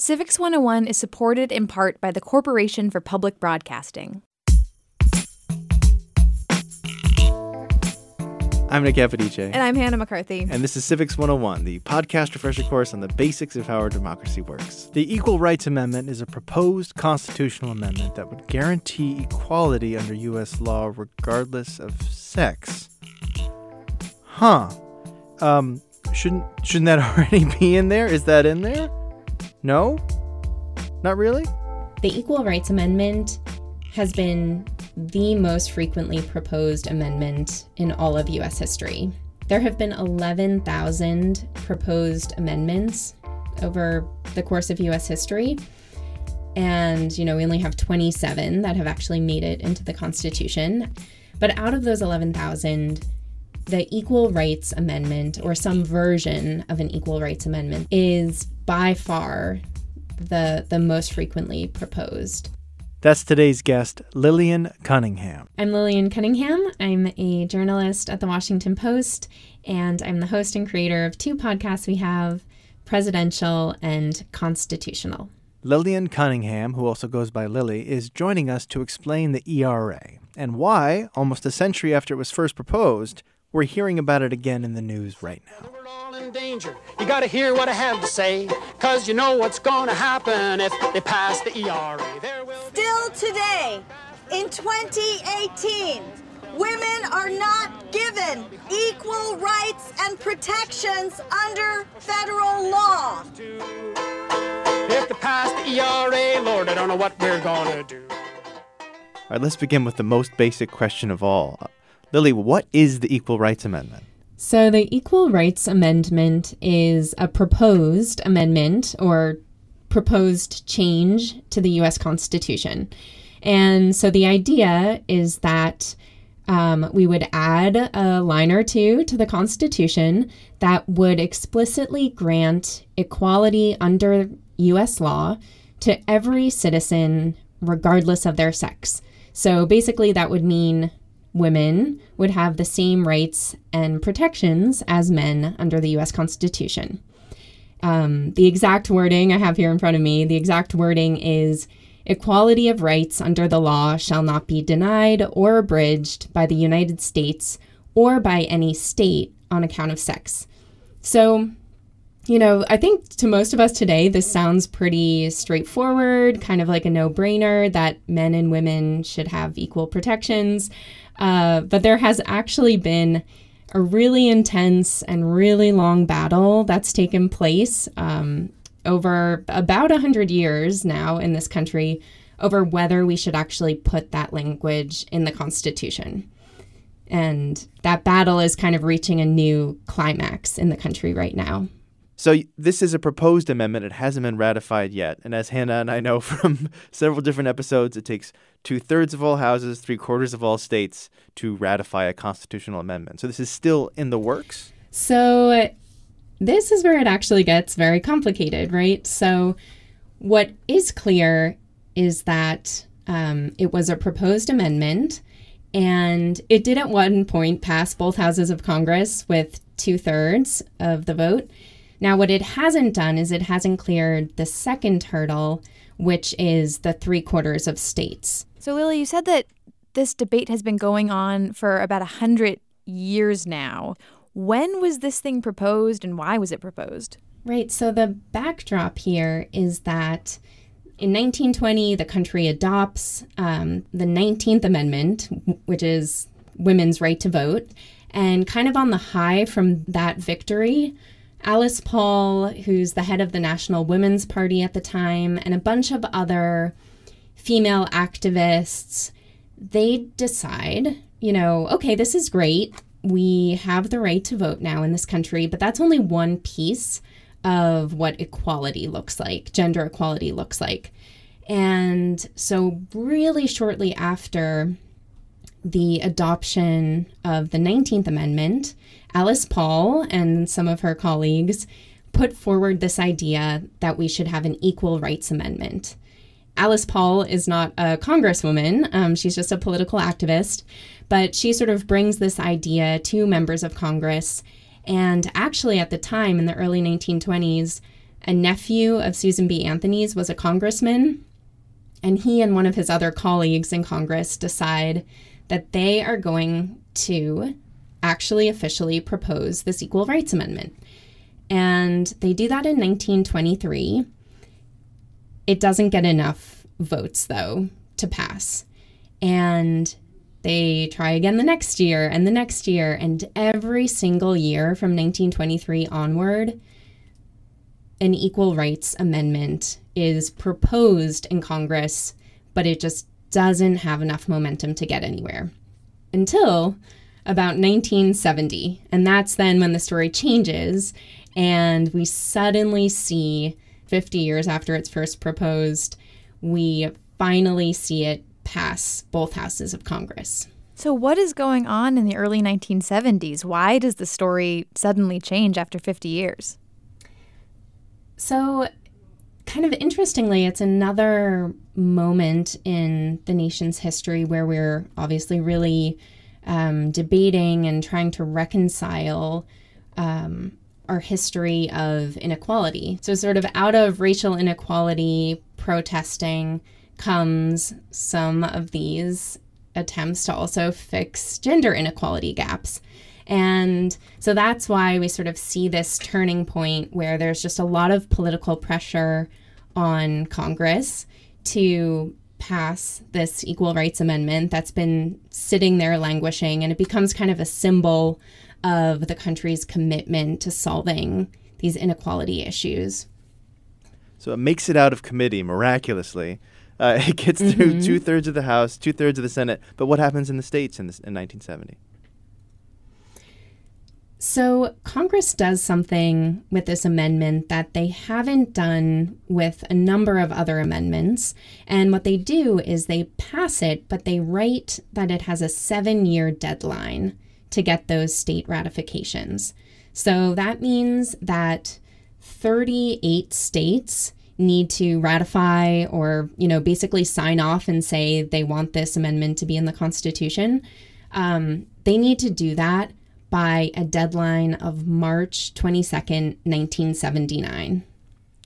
Civics 101 is supported in part by the Corporation for Public Broadcasting. I'm Nick Capodice. And I'm Hannah McCarthy. And this is Civics 101, the podcast refresher course on the basics of how our democracy works. The Equal Rights Amendment is a proposed constitutional amendment that would guarantee equality under U.S. law regardless of sex. Huh. Um, shouldn't shouldn't that already be in there? Is that in there? No? Not really? The Equal Rights Amendment has been the most frequently proposed amendment in all of US history. There have been 11,000 proposed amendments over the course of US history. And, you know, we only have 27 that have actually made it into the Constitution. But out of those 11,000, the Equal Rights Amendment, or some version of an Equal Rights Amendment, is by far the, the most frequently proposed. That's today's guest, Lillian Cunningham. I'm Lillian Cunningham. I'm a journalist at the Washington Post, and I'm the host and creator of two podcasts we have Presidential and Constitutional. Lillian Cunningham, who also goes by Lily, is joining us to explain the ERA and why, almost a century after it was first proposed, we're hearing about it again in the news right now. We're all in danger. You gotta hear what I have to say, cause you know what's gonna happen if they pass the ERA. There will Still today, in 2018, women are not given equal rights and protections under federal law. If they pass the ERA, Lord, I don't know what we're gonna do. All right, let's begin with the most basic question of all. Lily, what is the Equal Rights Amendment? So, the Equal Rights Amendment is a proposed amendment or proposed change to the U.S. Constitution. And so, the idea is that um, we would add a line or two to the Constitution that would explicitly grant equality under U.S. law to every citizen, regardless of their sex. So basically, that would mean women would have the same rights and protections as men under the US Constitution. Um, the exact wording I have here in front of me, the exact wording is equality of rights under the law shall not be denied or abridged by the United States or by any state on account of sex. So, you know, I think to most of us today, this sounds pretty straightforward, kind of like a no brainer that men and women should have equal protections. Uh, but there has actually been a really intense and really long battle that's taken place um, over about 100 years now in this country over whether we should actually put that language in the Constitution. And that battle is kind of reaching a new climax in the country right now. So this is a proposed amendment. It hasn't been ratified yet. And as Hannah and I know from several different episodes, it takes two thirds of all houses, three quarters of all states to ratify a constitutional amendment. So this is still in the works? So this is where it actually gets very complicated, right? So what is clear is that um, it was a proposed amendment and it did at one point pass both houses of Congress with two thirds of the vote. Now, what it hasn't done is it hasn't cleared the second hurdle, which is the three quarters of states. So, Lily, you said that this debate has been going on for about a 100 years now. When was this thing proposed and why was it proposed? Right. So, the backdrop here is that in 1920, the country adopts um, the 19th Amendment, which is women's right to vote. And kind of on the high from that victory, Alice Paul, who's the head of the National Women's Party at the time, and a bunch of other female activists, they decide, you know, okay, this is great. We have the right to vote now in this country, but that's only one piece of what equality looks like, gender equality looks like. And so, really shortly after the adoption of the 19th Amendment, Alice Paul and some of her colleagues put forward this idea that we should have an equal rights amendment. Alice Paul is not a congresswoman, um, she's just a political activist, but she sort of brings this idea to members of Congress. And actually, at the time in the early 1920s, a nephew of Susan B. Anthony's was a congressman, and he and one of his other colleagues in Congress decide that they are going to actually officially propose this Equal Rights Amendment. And they do that in 1923. It doesn't get enough votes, though, to pass. And they try again the next year and the next year. And every single year from 1923 onward, an equal rights amendment is proposed in Congress, but it just doesn't have enough momentum to get anywhere until about 1970. And that's then when the story changes, and we suddenly see 50 years after it's first proposed, we finally see it pass both houses of Congress. So, what is going on in the early 1970s? Why does the story suddenly change after 50 years? So, kind of interestingly, it's another moment in the nation's history where we're obviously really um, debating and trying to reconcile um, our history of inequality. So, sort of out of racial inequality protesting comes some of these attempts to also fix gender inequality gaps. And so that's why we sort of see this turning point where there's just a lot of political pressure on Congress to pass this equal rights amendment that's been sitting there languishing and it becomes kind of a symbol of the country's commitment to solving these inequality issues. So it makes it out of committee miraculously. Uh, it gets through Mhm. two thirds of the House, two thirds of the Senate. But what happens in the states in, this, in 1970? So, Congress does something with this amendment that they haven't done with a number of other amendments. And what they do is they pass it, but they write that it has a seven year deadline to get those state ratifications. So, that means that 38 states need to ratify or, you know, basically sign off and say they want this amendment to be in the Constitution. Um, they need to do that by a deadline of March 22nd, 1979.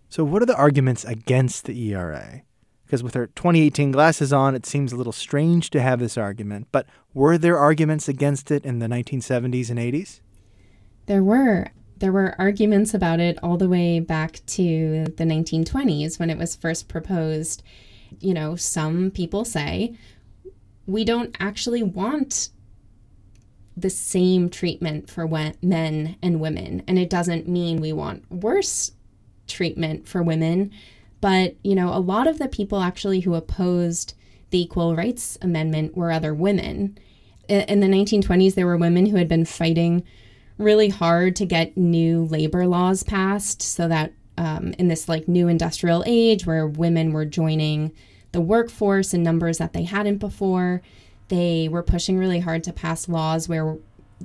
So, what are the arguments against the ERA? Because with her 2018 glasses on, it seems a little strange to have this argument. But were there arguments against it in the 1970s and 80s? There were there were arguments about it all the way back to the 1920s when it was first proposed. You know, some people say we don't actually want the same treatment for men and women, and it doesn't mean we want worse treatment for women. But, you know, a lot of the people actually who opposed the Equal Rights Amendment were other women. In the 1920s, there were women who had been fighting really hard to get new labor laws passed so that um, in this like new industrial age where women were joining the workforce in numbers that they hadn't before, they were pushing really hard to pass laws where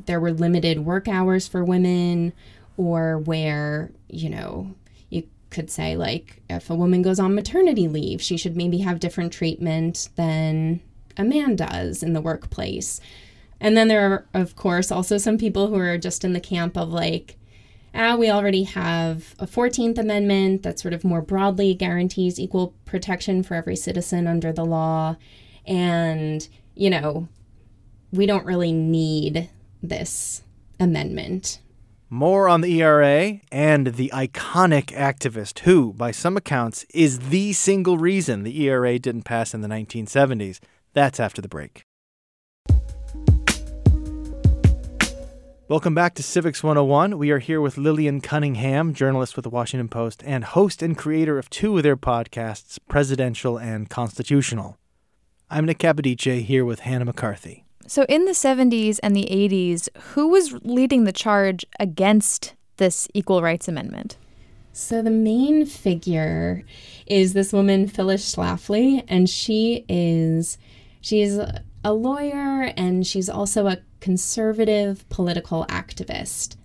there were limited work hours for women or where, you know, you could say like if a woman goes on maternity leave, she should maybe have different treatment than a man does in the workplace. And then there are, of course, also some people who are just in the camp of like, ah, we already have a 14th Amendment that sort of more broadly guarantees equal protection for every citizen under the law. And, you know, we don't really need this amendment. More on the ERA and the iconic activist who, by some accounts, is the single reason the ERA didn't pass in the 1970s. That's after the break. Welcome back to Civics 101. We are here with Lillian Cunningham, journalist with the Washington Post and host and creator of two of their podcasts, Presidential and Constitutional. I'm Nick Capodice here with Hannah McCarthy. So, in the 70s and the 80s, who was leading the charge against this Equal Rights Amendment? So the main figure is this woman Phyllis Schlafly, and she is she's a lawyer and she's also a conservative political activist.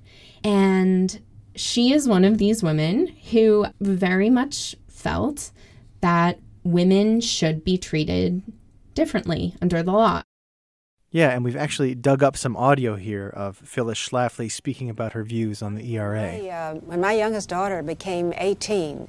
And she is one of these women who very much felt that women should be treated differently under the law. Yeah, and we've actually dug up some audio here of Phyllis Schlafly speaking about her views on the ERA. I, uh, when my youngest daughter became 18,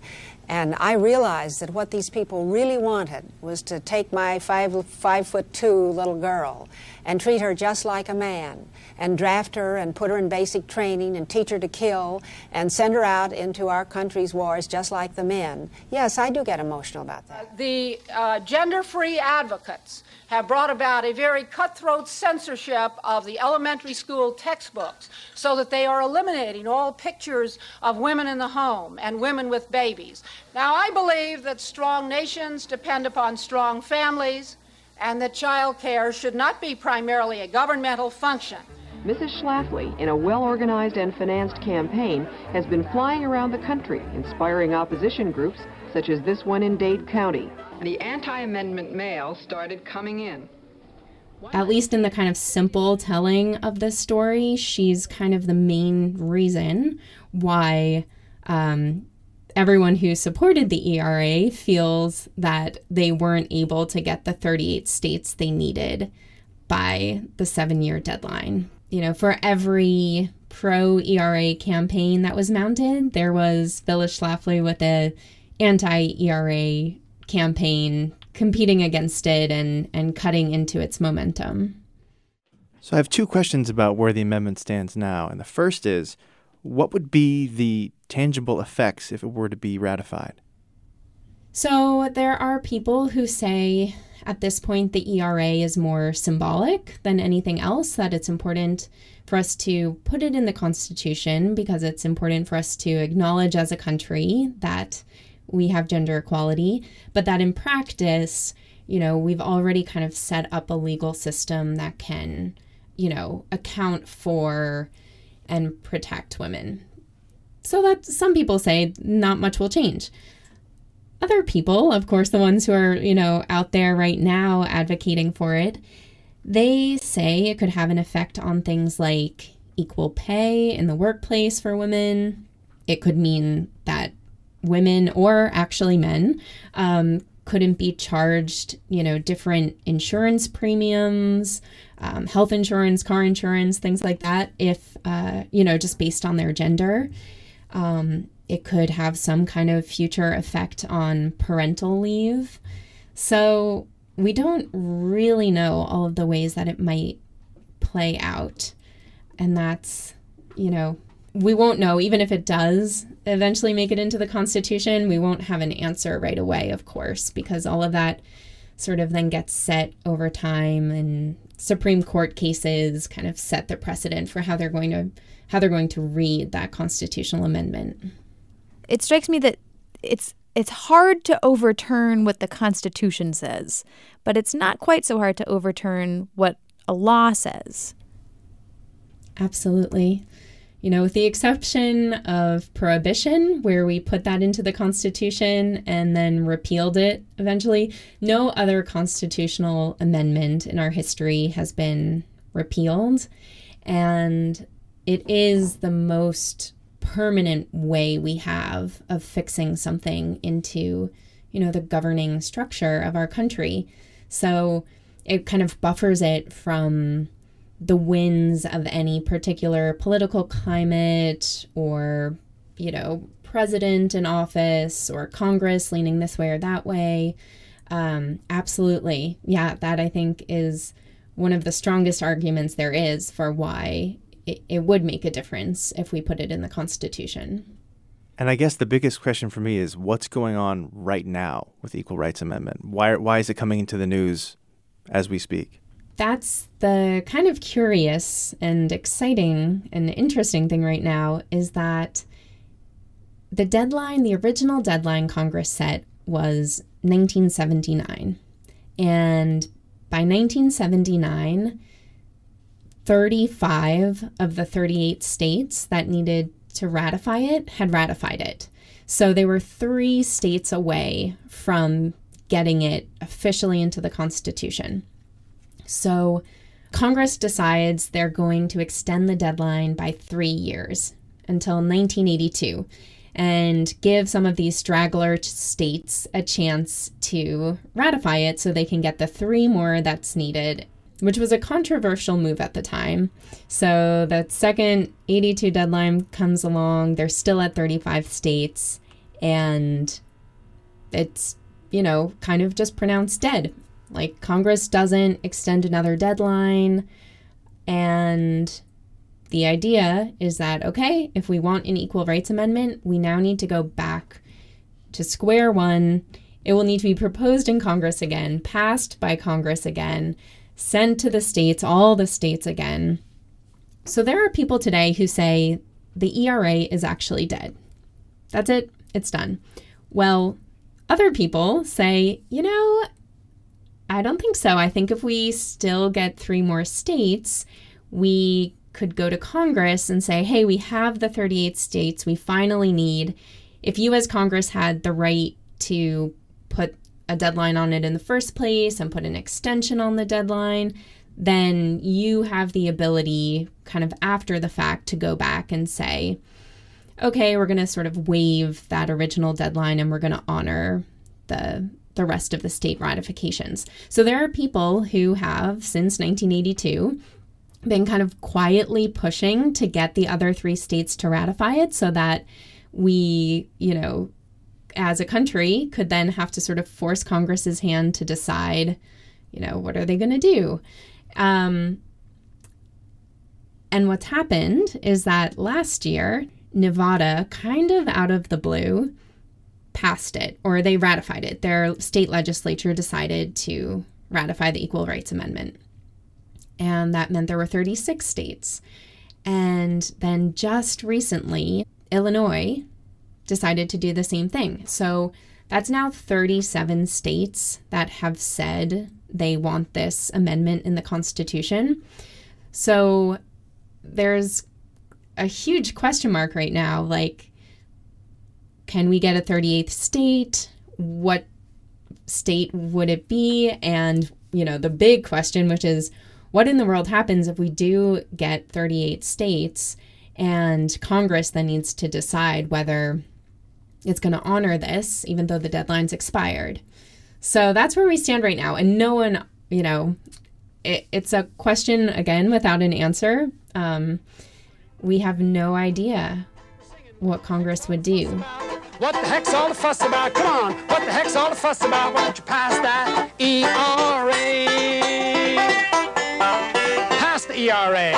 and I realized that what these people really wanted was to take my five, five foot two little girl and treat her just like a man and draft her and put her in basic training and teach her to kill and send her out into our country's wars just like the men. Yes, I do get emotional about that. The uh, gender free advocates have brought about a very cutthroat censorship of the elementary school textbooks so that they are eliminating all pictures of women in the home and women with babies. Now, I believe that strong nations depend upon strong families and that child care should not be primarily a governmental function. Mrs. Schlafly, in a well organized and financed campaign, has been flying around the country inspiring opposition groups such as this one in Dade County. The anti amendment mail started coming in. At least in the kind of simple telling of this story, she's kind of the main reason why um, everyone who supported the ERA feels that they weren't able to get the 38 states they needed by the seven year deadline you know, for every pro ERA campaign that was mounted, there was Phyllis Schlafly with a anti ERA campaign competing against it and, and cutting into its momentum. So I have two questions about where the amendment stands now. And the first is what would be the tangible effects if it were to be ratified? So there are people who say at this point, the ERA is more symbolic than anything else, that it's important for us to put it in the Constitution because it's important for us to acknowledge as a country that we have gender equality, but that in practice, you know, we've already kind of set up a legal system that can, you know, account for and protect women. So that some people say not much will change other people, of course, the ones who are, you know, out there right now advocating for it, they say it could have an effect on things like equal pay in the workplace for women. It could mean that women or actually men um, couldn't be charged, you know, different insurance premiums, um, health insurance, car insurance, things like that, if, uh, you know, just based on their gender. Um, it could have some kind of future effect on parental leave. So we don't really know all of the ways that it might play out. And that's, you know, we won't know, even if it does eventually make it into the Constitution, we won't have an answer right away, of course, because all of that sort of then gets set over time and Supreme Court cases kind of set the precedent for how they're going to how they're going to read that constitutional amendment it strikes me that it's it's hard to overturn what the Constitution says, but it's not quite so hard to overturn what a law says. Absolutely. You know, with the exception of prohibition, where we put that into the Constitution and then repealed it eventually, no other constitutional amendment in our history has been repealed. And it is the most permanent way we have of fixing something into, you know, the governing structure of our country. So it kind of buffers it from the winds of any particular political climate or, you know, president in office or Congress leaning this way or that way. Um, absolutely. Yeah, that I think is one of the strongest arguments there is for why it, it would make a difference if we put it in the Constitution. And I guess the biggest question for me is what's going on right now with the Equal Rights Amendment? Why, why is it coming into the news as we speak? That's the kind of curious and exciting and interesting thing right now is that the deadline, the original deadline Congress set was 1979. And by 1979, 35 of the 38 states that needed to ratify it had ratified it. So they were three states away from getting it officially into the Constitution. So Congress decides they're going to extend the deadline by three years until 1982 and give some of these straggler states a chance to ratify it so they can get the three more that's needed which was a controversial move at the time. So the second 82 deadline comes along, they're still at 35 states, and it's, you know, kind of just pronounced dead. Like Congress doesn't extend another deadline. And the idea is that, okay, if we want an equal rights amendment, we now need to go back to square one. It will need to be proposed in Congress again, passed by Congress again, sent to the states, all the states again. So there are people today who say the ERA is actually dead. That's it, it's done. Well, other people say, you know, I don't think so. I think if we still get three more states, we could go to Congress and say, hey, we have the 38 states we finally need. If you, as Congress, had the right to put a deadline on it in the first place and put an extension on the deadline, then you have the ability, kind of after the fact, to go back and say, okay, we're going to sort of waive that original deadline and we're going to honor the the rest of the state ratifications. So there are people who have since 1982 been kind of quietly pushing to get the other three states to ratify it so that we, you know, as a country could then have to sort of force Congress's hand to decide, you know, what are they going to do? Um, and what's happened is that last year, Nevada, kind of out of the blue, passed it or they ratified it. Their state legislature decided to ratify the Equal Rights Amendment. And that meant there were 36 states. And then just recently, Illinois decided to do the same thing. So that's now 37 states that have said they want this amendment in the Constitution. So there's a huge question mark right now like, can we get a 38th state? What state would it be? And, you know, the big question, which is, what in the world happens if we do get 38 states and Congress then needs to decide whether it's going to honor this, even though the deadline's expired. So that's where we stand right now. And no one, you know, it, it's a question, again, without an answer. Um, we have no idea what Congress would do. What the heck's all the fuss about? Come on, what the heck's all the fuss about? Why don't you pass that ERA? Pass the ERA.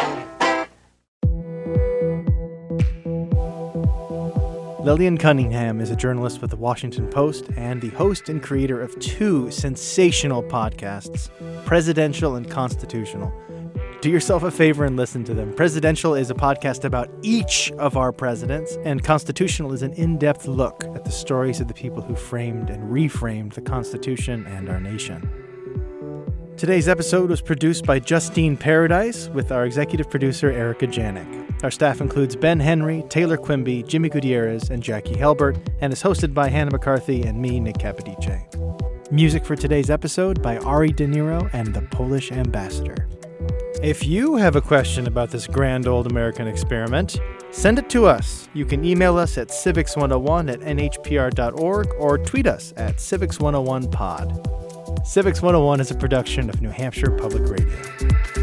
Lillian Cunningham is a journalist with the Washington Post and the host and creator of two sensational podcasts, Presidential and Constitutional. Do yourself a favor and listen to them. Presidential is a podcast about each of our presidents, and Constitutional is an in depth look at the stories of the people who framed and reframed the Constitution and our nation. Today's episode was produced by Justine Paradise with our executive producer, Erica Janik. Our staff includes Ben Henry, Taylor Quimby, Jimmy Gutierrez, and Jackie Helbert, and is hosted by Hannah McCarthy and me, Nick Capodice. Music for today's episode by Ari De Niro and the Polish Ambassador. If you have a question about this grand old American experiment, send it to us. You can email us at civics101 at nhpr.org or tweet us at civics101pod. Civics 101 is a production of New Hampshire Public Radio.